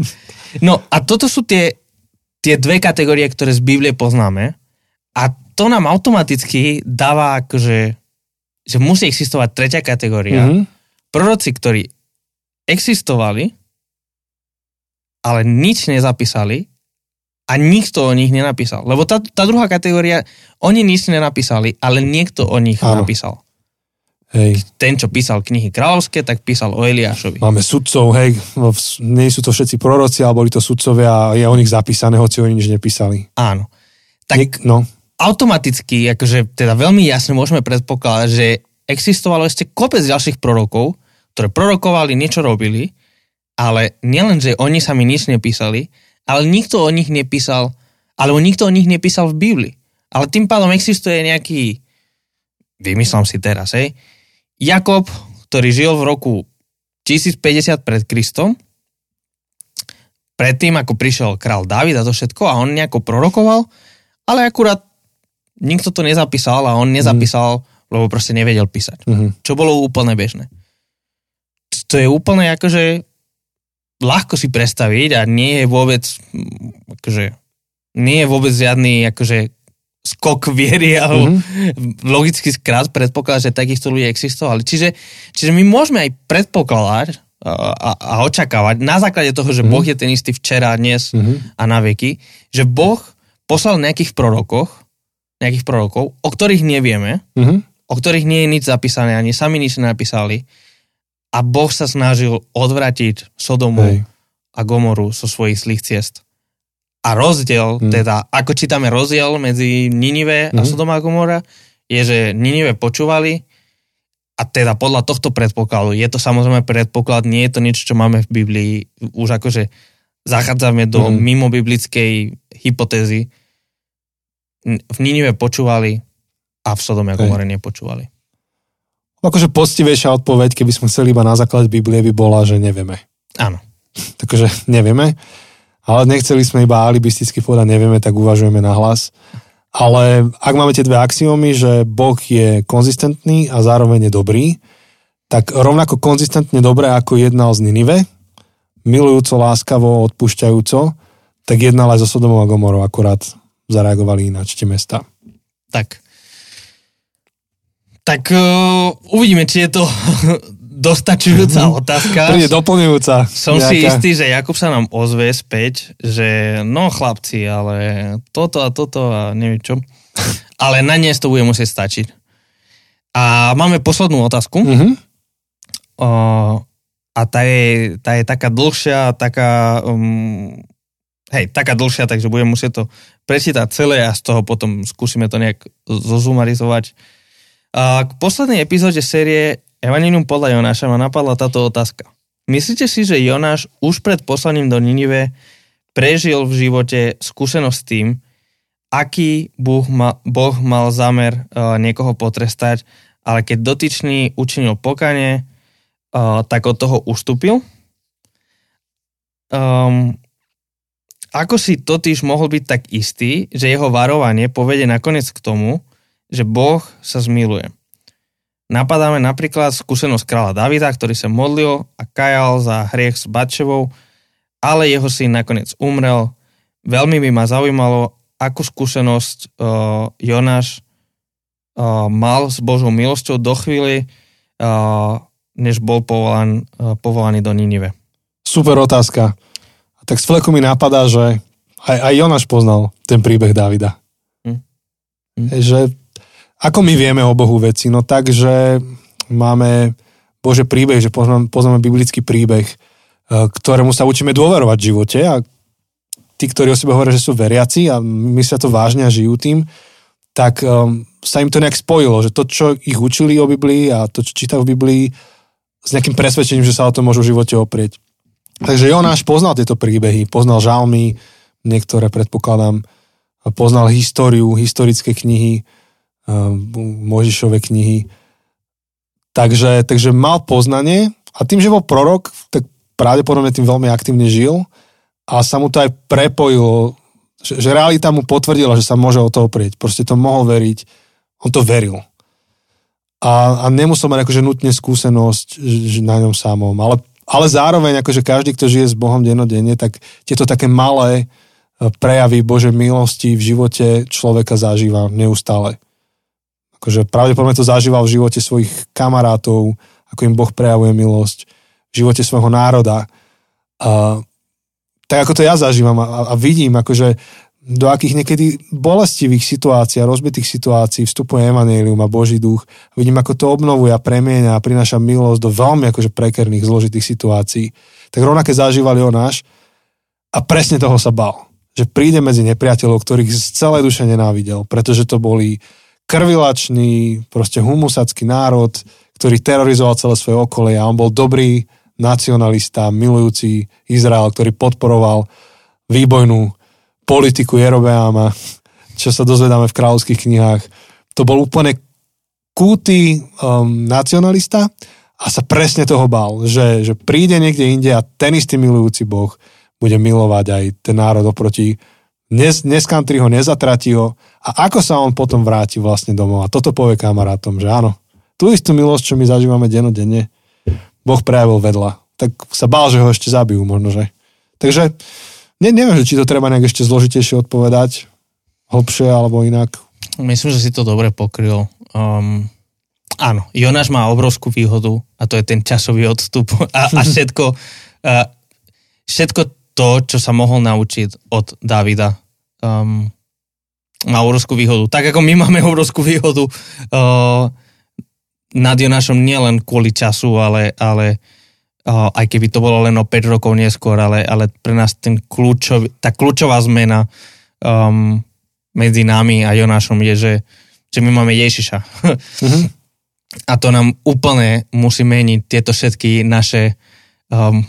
No a toto sú tie, tie dve kategórie, ktoré z Biblie poznáme a to nám automaticky dáva akože, že musí existovať tretia kategória, Mhm. proroci, ktorí existovali, ale nič nezapísali a nikto o nich nenapísal. Lebo tá, tá druhá kategória, oni nič nenapísali, ale niekto o nich Áno. napísal. Hej. Ten, čo písal knihy kráľovské, tak písal o Eliášovi. Máme sudcov, hej, no, nie sú to všetci proroci, ale boli to sudcovia a je o nich zapísané, hoci oni nič nepísali. Áno. Tak Nik, no, automaticky, akože teda veľmi jasne môžeme predpokladať, že existovalo ešte kopec ďalších prorokov, ktoré prorokovali, niečo robili, ale nielen, že oni sami nič nepísali, ale nikto o nich nepísal, alebo nikto o nich nepísal v Biblii. Ale tým pádom existuje nejaký, vymyslám si teraz, hej, Jakob, ktorý žil v roku 1050 pred Kristom, predtým, ako prišiel král David a to všetko a on nejako prorokoval, ale akurát nikto to nezapísal a on nezapísal, mm. lebo proste nevedel písať. Mhm. Čo bolo úplne bežné. To je úplne akože ľahko si predstaviť a nie je vôbec akože, nie je vôbec žiadny akože skok viery alebo mm-hmm. logicky skrát predpokladať, že takýchto ľudí existovali. Čiže, čiže my môžeme aj predpokladať a, a, očakávať na základe toho, že mm-hmm. Boh je ten istý včera, dnes Mhm. a na veky, že Boh poslal nejakých prorokoch, nejakých prorokov, o ktorých nevieme, Mhm. o ktorých nie je nič zapísané, ani sami nič nenapísali a Boh sa snažil odvratiť Sodomu Hej. a Gomoru zo svojich zlých ciest. A rozdiel, Mm. teda, ako čítame rozdiel medzi Ninive a Mhm. Sodoma a Gomora, je, že Ninive počúvali a teda podľa tohto predpokladu, je to samozrejme predpoklad, nie je to niečo, čo máme v Biblii, už akože zachádzame do Mhm. mimo biblickej hypotézy. V Ninive počúvali a v Sodome a. Gomore nepočúvali. Akože poctivejšia odpoveď, keby sme chceli iba na základe Biblie, by bola, že nevieme. Áno. Takže nevieme. Ale nechceli sme iba alibisticky povedať nevieme, tak uvažujeme na hlas. Ale ak máme tie dve axiómy, že Boh je konzistentný a zároveň je dobrý, tak rovnako konzistentne dobré ako jednal z Ninive, milujúco, láskavo, odpúšťajúco, tak jednal aj so Sodomou a Gomorou, akurát zareagovali ináč tie mesta. Tak. Tak uh, uvidíme, či je to dostačujúca otázka. Príde doplňujúca. Som si nejaká- istý, že Jakub sa nám ozve späť, že no chlapci, ale toto a toto a neviem čo. Ale na dnes to bude musieť stačiť. A máme poslednú otázku. Mhm. O, a tá je, tá je taká dlhšia, taká... Um, hej, taká dlhšia, takže budem musieť to prečítať celé a z toho potom skúsime to nejak zozumarizovať. A k poslednej epizóde série Evangelium podľa Jonáša ma napadla táto otázka. Myslíte si, že Jonáš už pred poslaním do Ninive prežil v živote skúsenosť s tým, aký boh, ma, boh mal zámer uh, niekoho potrestať, ale keď dotyčný učinil pokanie, uh, tak od toho ustúpil? Um, ako si totiž mohol byť tak istý, že jeho varovanie povedie nakoniec k tomu, že Boh sa zmiluje? Napadáme napríklad skúsenosť kráľa Davida, ktorý sa modlil a kajal za hriech s Batševou, ale jeho syn nakoniec umrel. Veľmi by ma zaujímalo, akú skúsenosť uh, Jonáš uh, mal s Božou milosťou do chvíli, uh, než bol povolan, uh, povolaný do Ninive. Super otázka. A tak z fleku mi napadá, že aj, aj Jonáš poznal ten príbeh Davida. Hm. Hm. Že ako my vieme o Bohu veci? No tak, že máme Bože príbeh, že poznáme, poznáme biblický príbeh, e, ktorému sa učíme dôverovať v živote a tí, ktorí o sebe hovoria, že sú veriaci a myslia to vážne a žijú tým, tak um, sa im to nejak spojilo, že to, čo ich učili o Biblii a to, čo čítajú v Biblii, s nejakým presvedčením, že sa o to môžu v živote oprieť. Takže Jonáš poznal tieto príbehy, poznal žalmy, niektoré predpokladám, poznal históriu, historické knihy, Možišové knihy. Takže, takže mal poznanie a tým, že bol prorok, tak pravdepodobne tým veľmi aktívne žil a sa mu to aj prepojilo, že, že realita mu potvrdila, že sa môže o to oprieť. Proste to mohol veriť, on to veril. A, a nemusel mať akože nutne skúsenosť že na ňom samom, ale, ale zároveň akože každý, kto žije s Bohom dennodenne, tak tieto také malé e, prejavy Božej milosti v živote človeka zažíva neustále. Akože pravdepodobne to zažíval v živote svojich kamarátov, ako im Boh prejavuje milosť, v živote svojho národa. A, tak ako to ja zažívam a, a vidím, akože do akých niekedy bolestivých situácií a rozbitých situácií vstupuje Evangelium a Boží duch. Vidím, ako to obnovuje a premieňa a prináša milosť do veľmi akože prekerných, zložitých situácií. Tak rovnaké zažíval Jonáš a presne toho sa bal. Že príde medzi nepriateľov, ktorých z celej duše nenávidel, pretože to boli krvilačný, proste humusacký národ, ktorý terorizoval celé svoje okolie a on bol dobrý nacionalista, milujúci Izrael, ktorý podporoval výbojnú politiku Jerobeáma, čo sa dozvedáme v kráľovských knihách. To bol úplne kúty um, nacionalista a sa presne toho bál, že, že príde niekde inde a ten istý milujúci Boh bude milovať aj ten národ oproti Nes, neskantri ho, nezatratí ho a ako sa on potom vráti vlastne domov. A toto povie kamarátom, že áno, tú istú milosť, čo my zažívame denodenne, Boh prejavil vedľa. Tak sa bál, že ho ešte zabijú možno, že. Takže ne, neviem, či to treba nejak ešte zložitejšie odpovedať, hlbšie alebo inak. Myslím, že si to dobre pokryl. Um, áno, Jonáš má obrovskú výhodu a to je ten časový odstup a, a všetko, uh, všetko to, čo sa mohol naučiť od Davida. Um, má obrovskú výhodu. Tak ako my máme obrovskú výhodu uh, nad Jonášom nielen kvôli času, ale, ale uh, aj keby to bolo len o 5 rokov neskôr, ale, ale pre nás ten kľúčov, tá kľúčová zmena um, medzi nami a Jonášom je, že, že my máme Ježiša. Mm-hmm. a to nám úplne musí meniť tieto všetky naše um,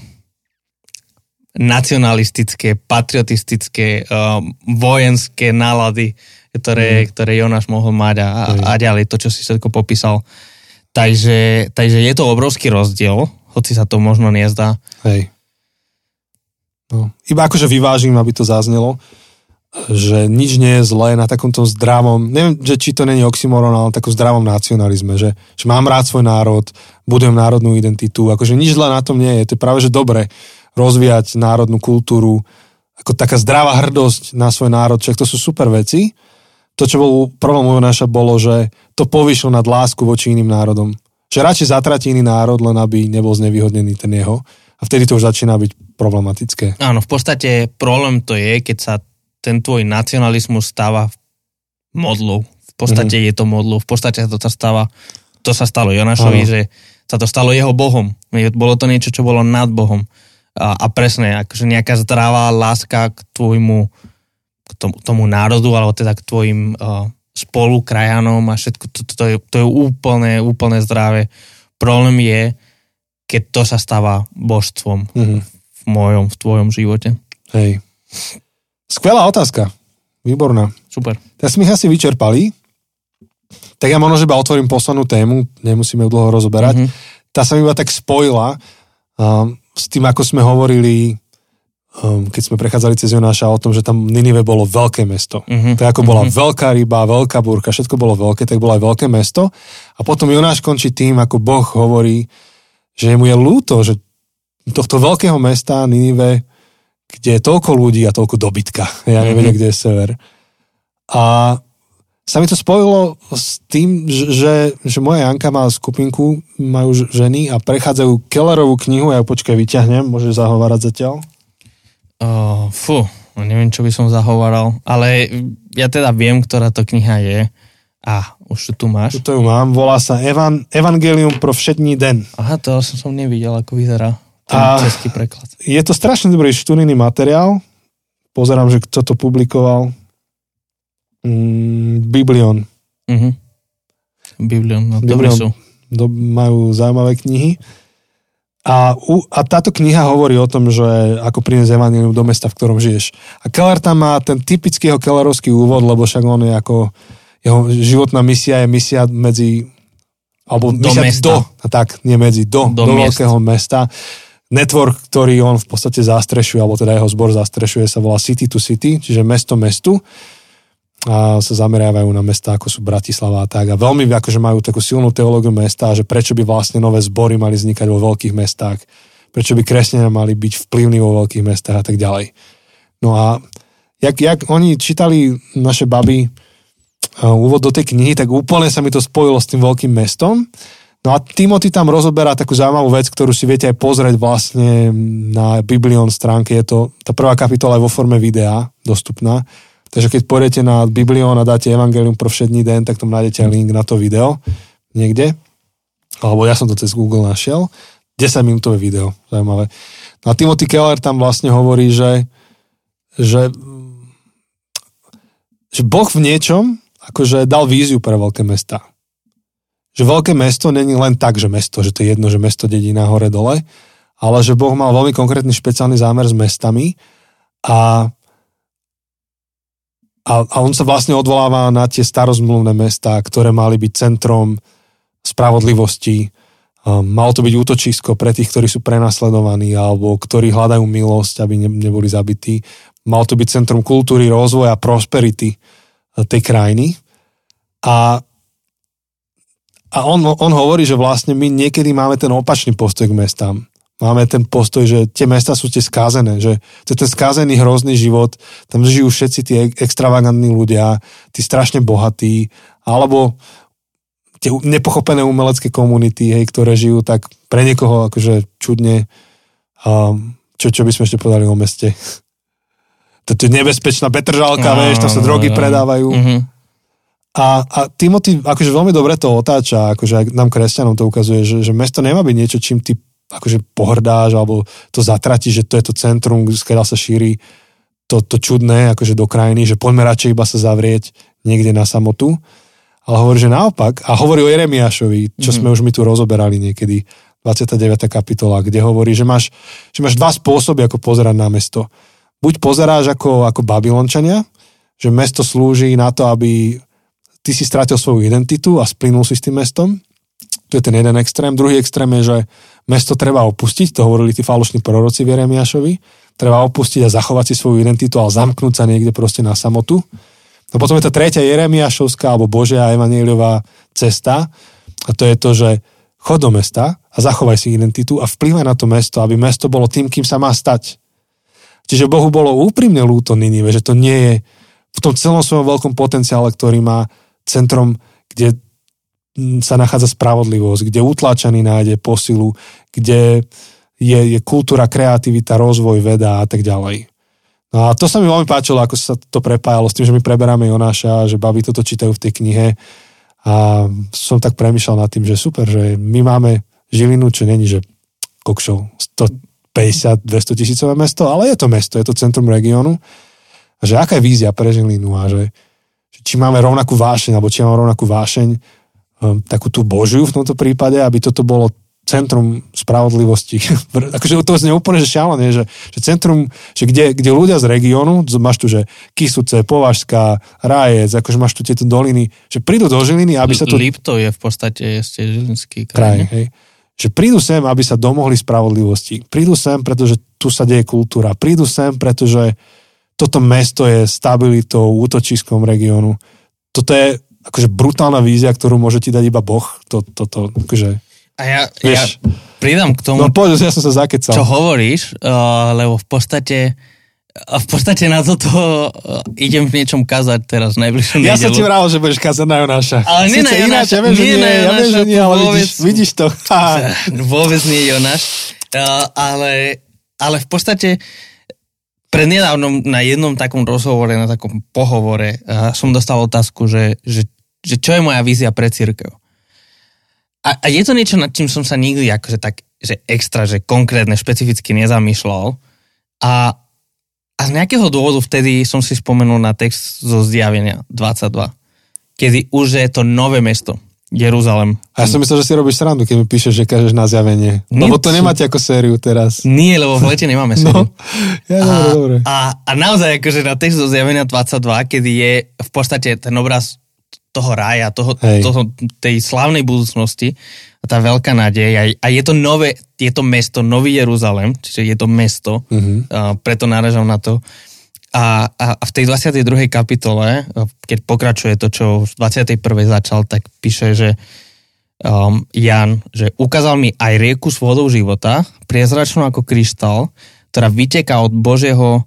nacionalistické, patriotistické, um, vojenské nálady, ktoré, mm. ktoré Jonáš mohol mať a, a ďalej to, čo si všetko popísal. Takže, takže je to obrovský rozdiel, hoci sa to možno nezdá. Hej. No, iba akože vyvážim, aby to zaznelo, že nič nie je zlé na takomto zdravom, neviem, že či to není oxymoron, ale takom zdravom nacionalizme, že, že mám rád svoj národ, budujem národnú identitu, akože nič zlé na tom nie je, to je práve, že dobre rozvíjať národnú kultúru, ako taká zdravá hrdosť na svoj národ, však to sú super veci. To, čo bol problém u naša, bolo, že to povyšlo nad lásku voči iným národom. Že radšej zatratí iný národ, len aby nebol znevýhodnený ten jeho. A vtedy to už začína byť problematické. Áno, v podstate problém to je, keď sa ten tvoj nacionalizmus stáva modlou. V podstate mm-hmm. je to modlou. V podstate to sa stáva, to sa stalo Jonášovi, že sa to stalo jeho Bohom. Bolo to niečo, čo bolo nad Bohom a, a presne, akože nejaká zdravá láska k tvojmu k tomu, tomu národu, alebo teda k tvojim uh, spolukrajanom a všetko, to, to, to, je, to je úplne, úplne zdravé. Problém je, keď to sa stáva božstvom mm-hmm. v mojom, v tvojom živote. Hej. Skvelá otázka. Výborná. Super. Tak sme ich asi vyčerpali. Tak ja možno, že iba otvorím poslednú tému, nemusíme ju dlho rozoberať. Mm-hmm. Tá sa mi iba tak spojila. Um, s tým, ako sme hovorili, um, keď sme prechádzali cez Jonáša o tom, že tam Ninive bolo veľké mesto. Uh-huh. Tak ako bola uh-huh. veľká ryba, veľká búrka, všetko bolo veľké, tak bolo aj veľké mesto. A potom Jonáš končí tým, ako Boh hovorí, že mu je ľúto, že tohto veľkého mesta Ninive, kde je toľko ľudí a toľko dobytka. Ja neviem, uh-huh. kde je sever. A sa mi to spojilo s tým, že, že moja Janka má skupinku, majú ženy a prechádzajú Kellerovú knihu, ja ju počkaj vyťahnem, môžeš zahovárať zatiaľ? Uh, fú, no neviem, čo by som zahovaral, ale ja teda viem, ktorá to kniha je. A, už tu máš. Tuto ju mám, volá sa Evan, Evangelium pro všední den. Aha, to som, som nevidel, ako vyzerá ten a český preklad. Je to strašne dobrý študijný materiál. Pozerám, že kto to publikoval mm, Biblion. Uh-huh. Biblion, no Biblion, sú. Do, majú zaujímavé knihy. A, u, a táto kniha hovorí o tom, že ako priniesť evanilium do mesta, v ktorom žiješ. A Keller tam má ten typický jeho Kellerovský úvod, lebo však on je ako, jeho životná misia je misia medzi, alebo do misia mesta. do, tak, nie medzi, do, do, do veľkého mesta. Network, ktorý on v podstate zastrešuje, alebo teda jeho zbor zastrešuje, sa volá City to City, čiže mesto mestu a sa zameriavajú na mesta ako sú Bratislava a tak. A veľmi akože majú takú silnú teológiu mesta, že prečo by vlastne nové zbory mali vznikať vo veľkých mestách, prečo by kresťania mali byť vplyvní vo veľkých mestách a tak ďalej. No a jak, jak oni čítali naše baby úvod do tej knihy, tak úplne sa mi to spojilo s tým veľkým mestom. No a Timothy tam rozoberá takú zaujímavú vec, ktorú si viete aj pozrieť vlastne na Biblion stránke. Je to tá prvá kapitola je vo forme videa dostupná Takže keď pôjdete na Biblion a dáte Evangelium pro všední den, tak tam nájdete link na to video niekde. Alebo ja som to cez Google našiel. 10 minútové video, zaujímavé. No a Timothy Keller tam vlastne hovorí, že, že, že Boh v niečom akože dal víziu pre veľké mesta. Že veľké mesto není len tak, že mesto, že to je jedno, že mesto dedina hore dole, ale že Boh mal veľmi konkrétny špeciálny zámer s mestami a a, a on sa vlastne odvoláva na tie starozmluvné mesta, ktoré mali byť centrom spravodlivosti. Um, malo to byť útočisko pre tých, ktorí sú prenasledovaní alebo ktorí hľadajú milosť, aby ne, neboli zabití. Mal to byť centrum kultúry, rozvoja, prosperity tej krajiny. A, a on, on hovorí, že vlastne my niekedy máme ten opačný postoj k mestám. Máme ten postoj, že tie mesta sú tie skázené, že to je ten skázený hrozný život, tam žijú všetci tí extravagantní ľudia, tí strašne bohatí, alebo tie nepochopené umelecké komunity, hej, ktoré žijú tak pre niekoho akože čudne. Um, čo, čo by sme ešte povedali o meste? to je nebezpečná Petržalka, no, vieš, tam sa drogy no, predávajú. Mm-hmm. A, a Timothy akože veľmi dobre to otáča, akože nám kresťanom to ukazuje, že, že mesto nemá byť niečo, čím ty akože pohrdáš alebo to zatratíš, že to je to centrum, skeľa sa šíri to, to čudné akože do krajiny, že poďme radšej iba sa zavrieť niekde na samotu. Ale hovorí, že naopak, a hovorí o Jeremiášovi, čo mm-hmm. sme už my tu rozoberali niekedy, 29. kapitola, kde hovorí, že máš, že máš dva spôsoby, ako pozerať na mesto buď pozeráš ako, ako Babylončania, že mesto slúži na to, aby ty si strátil svoju identitu a splynul si s tým mestom. To je ten jeden extrém. Druhý extrém je, že mesto treba opustiť, to hovorili tí falošní proroci v Jeremiašovi, treba opustiť a zachovať si svoju identitu, ale zamknúť sa niekde proste na samotu. No potom je to tretia Jeremiašovská alebo Božia evaníliová cesta a to je to, že chod do mesta a zachovaj si identitu a vplyvaj na to mesto, aby mesto bolo tým, kým sa má stať. Čiže Bohu bolo úprimne ľúto Ninive, že to nie je v tom celom svojom veľkom potenciále, ktorý má centrom, kde sa nachádza spravodlivosť, kde utláčaný nájde posilu, kde je, je kultúra, kreativita, rozvoj, veda a tak ďalej. No a to sa mi veľmi páčilo, ako sa to prepájalo s tým, že my preberáme Jonáša, že baby toto čítajú v tej knihe a som tak premyšľal nad tým, že super, že my máme Žilinu, čo není, že kokšov, 50-200 tisícové mesto, ale je to mesto, je to centrum regiónu. A že aká je vízia pre Žilinu a že, či máme rovnakú vášeň, alebo či máme rovnakú vášeň, takú tú Božiu v tomto prípade, aby toto bolo centrum spravodlivosti. akože to znie úplne že šialené, že, že centrum, že kde, kde ľudia z regiónu, máš tu, že Kisuce, Považská, Rájec, akože máš tu tieto doliny, že prídu do Žiliny, aby sa tu... Lipto je v podstate ešte Žilinský kraj. kraj hej že prídu sem, aby sa domohli spravodlivosti. Prídu sem, pretože tu sa deje kultúra. Prídu sem, pretože toto mesto je stabilitou, útočiskom regiónu. Toto je akože brutálna vízia, ktorú môže ti dať iba Boh. To, to, to, akože, a ja, vieš, ja pridám k tomu, no, poď, ja som sa zakecal. čo hovoríš, uh, lebo v podstate a v podstate na toto uh, idem v niečom kazať teraz najbližšom Ja som ti vral, že budeš kazať na Jonáša. Ale nie na Jonáša. ja viem, že nie, nie, ja viem, že nie, ale vôbec, vidíš, vidíš to. vôbec nie Jonáš. Uh, ale, ale v podstate prednedávnom na jednom takom rozhovore, na takom pohovore som dostal otázku, že, že, že čo je moja vízia pre církev. A, a je to niečo, nad čím som sa nikdy akože tak, že extra, že konkrétne, špecificky nezamýšľal. A, a z nejakého dôvodu vtedy som si spomenul na text zo zjavenia 22, kedy už je to nové mesto, Jeruzalem. A ja som myslel, že si robíš srandu, keď mi píšeš, že kažeš na zjavenie. Nie, lebo to nemáte ako sériu teraz. Nie, lebo v lete nemáme sériu. No, ja, a, dobre. A, a naozaj, akože na text zo zjavenia 22, kedy je v podstate ten obraz toho rája, toho, toho, tej slávnej budúcnosti, tá veľká nádej. A je to nové, je to mesto, Nový Jeruzalem, čiže je to mesto, uh-huh. a preto náražam na to. A, a, a v tej 22. kapitole, keď pokračuje to, čo v 21. začal, tak píše, že um, Jan, že ukázal mi aj rieku s vodou života, priezračnú ako kryštál, ktorá vyteká od Božieho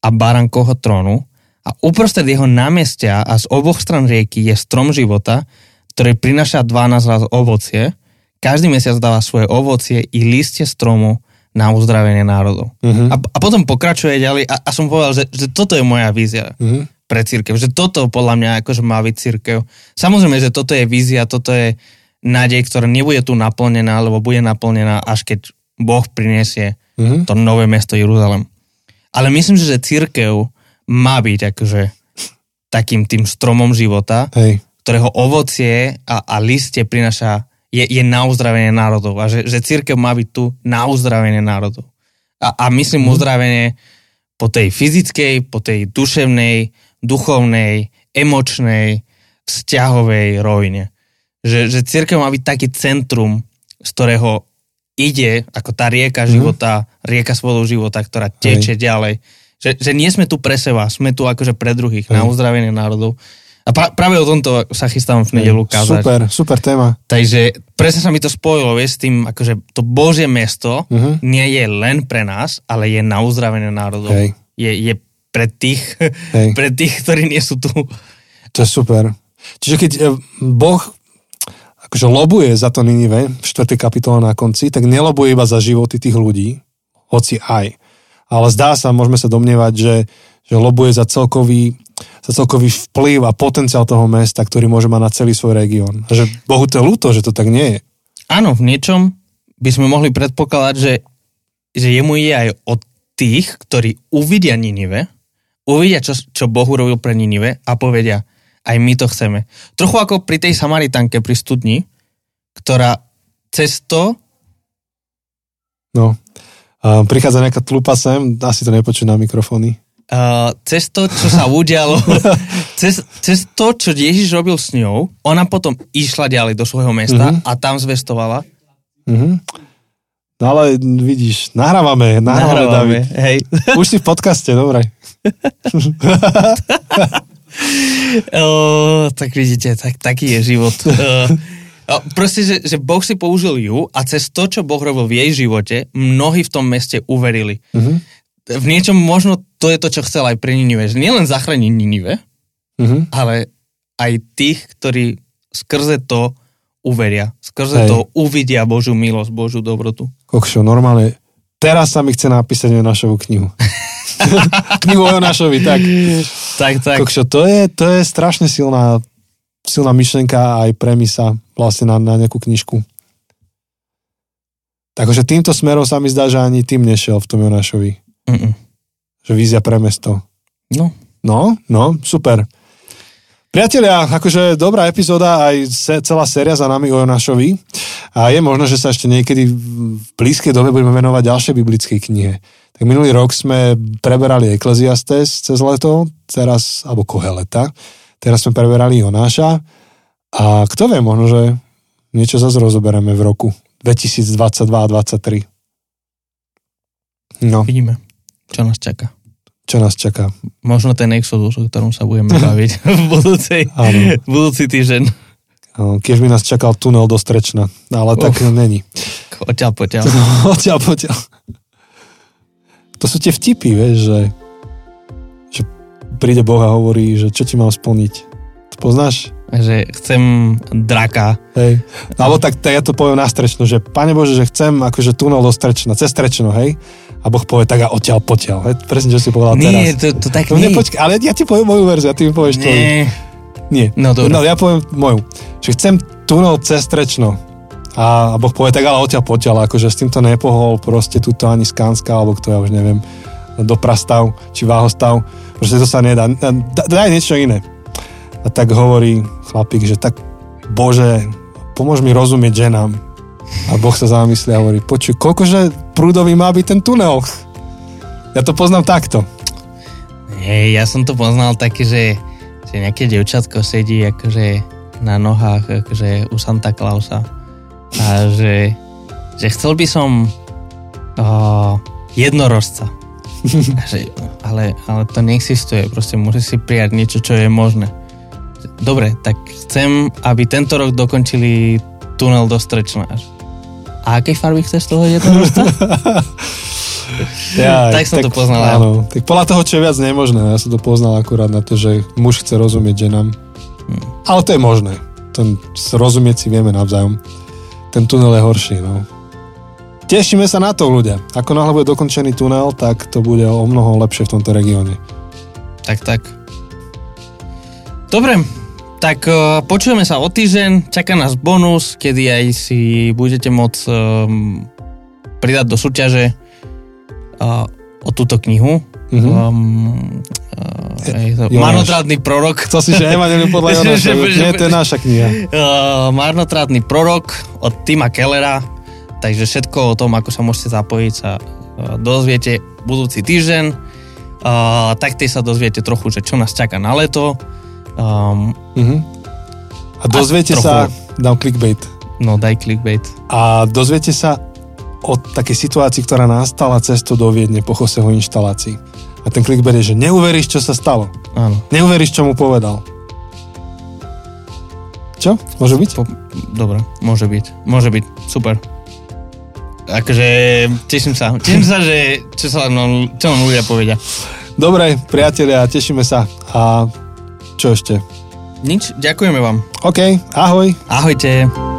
a barankoho trónu a uprostred jeho námestia a z oboch stran rieky je strom života, ktorý prinaša 12 raz ovocie každý mesiac dáva svoje ovocie i listie stromu na uzdravenie národov. Uh-huh. A, a potom pokračuje ďalej a, a som povedal, že, že toto je moja vízia uh-huh. pre církev, že toto podľa mňa akože má byť církev. Samozrejme, že toto je vízia, toto je nádej, ktorá nebude tu naplnená, alebo bude naplnená, až keď Boh prinesie uh-huh. to nové mesto Jeruzalem. Ale myslím že církev má byť akože takým tým stromom života, Hej. ktorého ovocie a, a listie prinaša je, je na uzdravenie národov a že, že církev má byť tu na uzdravenie národov. A, a myslím mm. uzdravenie po tej fyzickej, po tej duševnej, duchovnej, emočnej, vzťahovej rovine. Že, že církev má byť taký centrum, z ktorého ide ako tá rieka mm. života, rieka svojho života, ktorá teče Hej. ďalej. Že, že nie sme tu pre seba, sme tu akože pre druhých, Hej. na uzdravenie národov. A pra, práve o tomto sa chystám v nedelu kázať. Super, super téma. Takže presne sa mi to spojilo, vieš, s tým, akože to Božie mesto Mhm. nie je len pre nás, ale je na uzdravenie národov. Hej. Je, je pre tých, Hej. pre tých, ktorí nie sú tu. To je super. Čiže keď e, Boh akože lobuje za to Ninive v 4. kapitole na konci, tak nelobuje iba za životy tých ľudí, hoci aj. Ale zdá sa, môžeme sa domnievať, že, že lobuje za celkový, za celkový vplyv a potenciál toho mesta, ktorý môže mať na celý svoj región. Že Bohu to je ľúto, že to tak nie je. Áno, v niečom by sme mohli predpokladať, že, že jemu je aj o tých, ktorí uvidia Ninive, uvidia, čo, čo Boh urobil pre Ninive a povedia, aj my to chceme. Trochu ako pri tej Samaritanke pri studni, ktorá cez to, No. Prichádza nejaká tlupa sem, asi to nepočuť na mikrofóny. Uh, cez to, čo sa udialo, cez, cez to, čo Ježiš robil s ňou, ona potom išla ďalej do svojho mesta Mhm. a tam zvestovala. Mhm. No ale vidíš, nahrávame, nahrávame, David. hej. Už si v podcaste, dobre. O, tak vidíte, tak, taký je život. O, proste, že, že Boh si použil ju a cez to, čo Boh robil v jej živote, mnohí v tom meste uverili. Mhm. V niečom možno to je to, čo chcel aj pre Ninive. Že nielen zachrániť Ninive, Mhm. ale aj tých, ktorí skrze to uveria. Skrze Hej. to uvidia Božiu milosť, Božiu dobrotu. Kokšo, normálne. Teraz sa mi chce napísať Jonášovú knihu. knihu o Jonášovi, tak. Tak, tak. Kokšo, to je, to je strašne silná, silná myšlenka a aj premisa vlastne na, na nejakú knižku. Takže týmto smerom sa mi zdá, že ani tým nešiel v tom Jonášovi. Mm-mm. Že vízia pre mesto. No, No, no, super. Priatelia, akože dobrá epizóda, aj celá séria za nami o Jonášovi. A je možno, že sa ešte niekedy v blízkej dobe budeme venovať ďalšej biblickej knihe. Tak minulý rok sme preberali Ecclesiastes cez leto, teraz, alebo Koheleta. Teraz sme preberali Jonáša. A kto vie, možno, že niečo zase rozoberieme v roku 2022 a 2023. No, vidíme, čo nás čaká. čo nás čaká. Možno ten Exodus, o ktorom sa budeme baviť v budúcej, budúci týždeň. No, Keď by nás čakal tunel do Strečna, ale tak Uf. není. Odtiaľ poťaľ. Odtiaľ, potiaľ. To sú tie vtipy, vieš, že, že príde Boh a hovorí, že čo ti mám splniť. To poznáš? Že chcem draka. Hej. Alebo tak, tak ja to poviem na Strečno, že Pane Bože, že chcem akože tunel do Strečna, cez Strečno, hej? A Boh povie tak a odtiaľ, potiaľ. Presne, čo si povedal Nie, teraz. to, to tak No, nie. nepočkaj, ale ja ti poviem moju verziu a ty mi povieš tvoju. Nie. No, dobre. No, ja poviem moju. Že chcem tunel cez Strečno. A, a Boh povie, tak ale odtiaľ potiaľ, akože s týmto nepohol proste tuto ani Skanska, alebo kto ja už neviem, doprastav, či váhostav. Proste to sa nedá. Da- Daj niečo iné. A tak hovorí chlapík, že tak Bože, pomôž mi rozumieť ženám. A Boh sa zamyslí a hovorí, počuj, koľkože prúdový má byť ten tunel? Ja to poznám takto. Hej, ja som to poznal také, že, že nejaké devčatko sedí akože na nohách akože u Santa Clausa a že, že chcel by som uh, jednorožca. A že, ale, ale to neexistuje, proste musí si prijať niečo, čo je možné. Dobre, tak chcem, aby tento rok dokončili tunel do Strečna. A akej farby chceš toho jednorožca? Ja, Tak som to poznal. Áno, tak podľa toho, čo je viac nemožné. Ja som to poznal akurát na to, že muž chce rozumieť ženám. Hm. Ale to je možné. Ten, rozumieť si vieme navzájom. Ten tunel je horší, no. Tešíme sa na to, ľudia. Ako náhle bude dokončený tunel, tak to bude o mnoho lepšie v tomto regióne. Tak, tak. Dobre, tak uh, počujeme sa o týždeň, čaká nás bonus, kedy aj si budete môcť um, pridať do súťaže uh, o túto knihu. Mhm. Um, uh, to marnotratný prorok. Chcel si, že Evangelium podľa Jonáša. Nie, to je naša kniha. Uh, marnotratný prorok od Tima Kellera, takže všetko o tom, ako sa môžete zapojiť, sa uh, dozviete budúci týždeň. Uh, taktiež sa dozviete trochu, že čo nás čaká na leto. Um, Mhm. A dozviete trochu- sa, dám clickbait, no daj clickbait. a dozviete sa o takej situácii, ktorá nastala cestou do Viedne po Choseho inštalácii. A ten clickbait je, že neuveríš, čo sa stalo. Áno. Neuveríš, čo mu povedal. Čo? Môže byť? Po, dobre, môže byť. Môže byť. Super. Akože teším sa. Teším sa, že čo sa no, čo nám ľudia povedia. Dobre, priatelia, tešíme sa. A čo ešte? Nič, ďakujeme vám. OK, ahoj. Ahojte.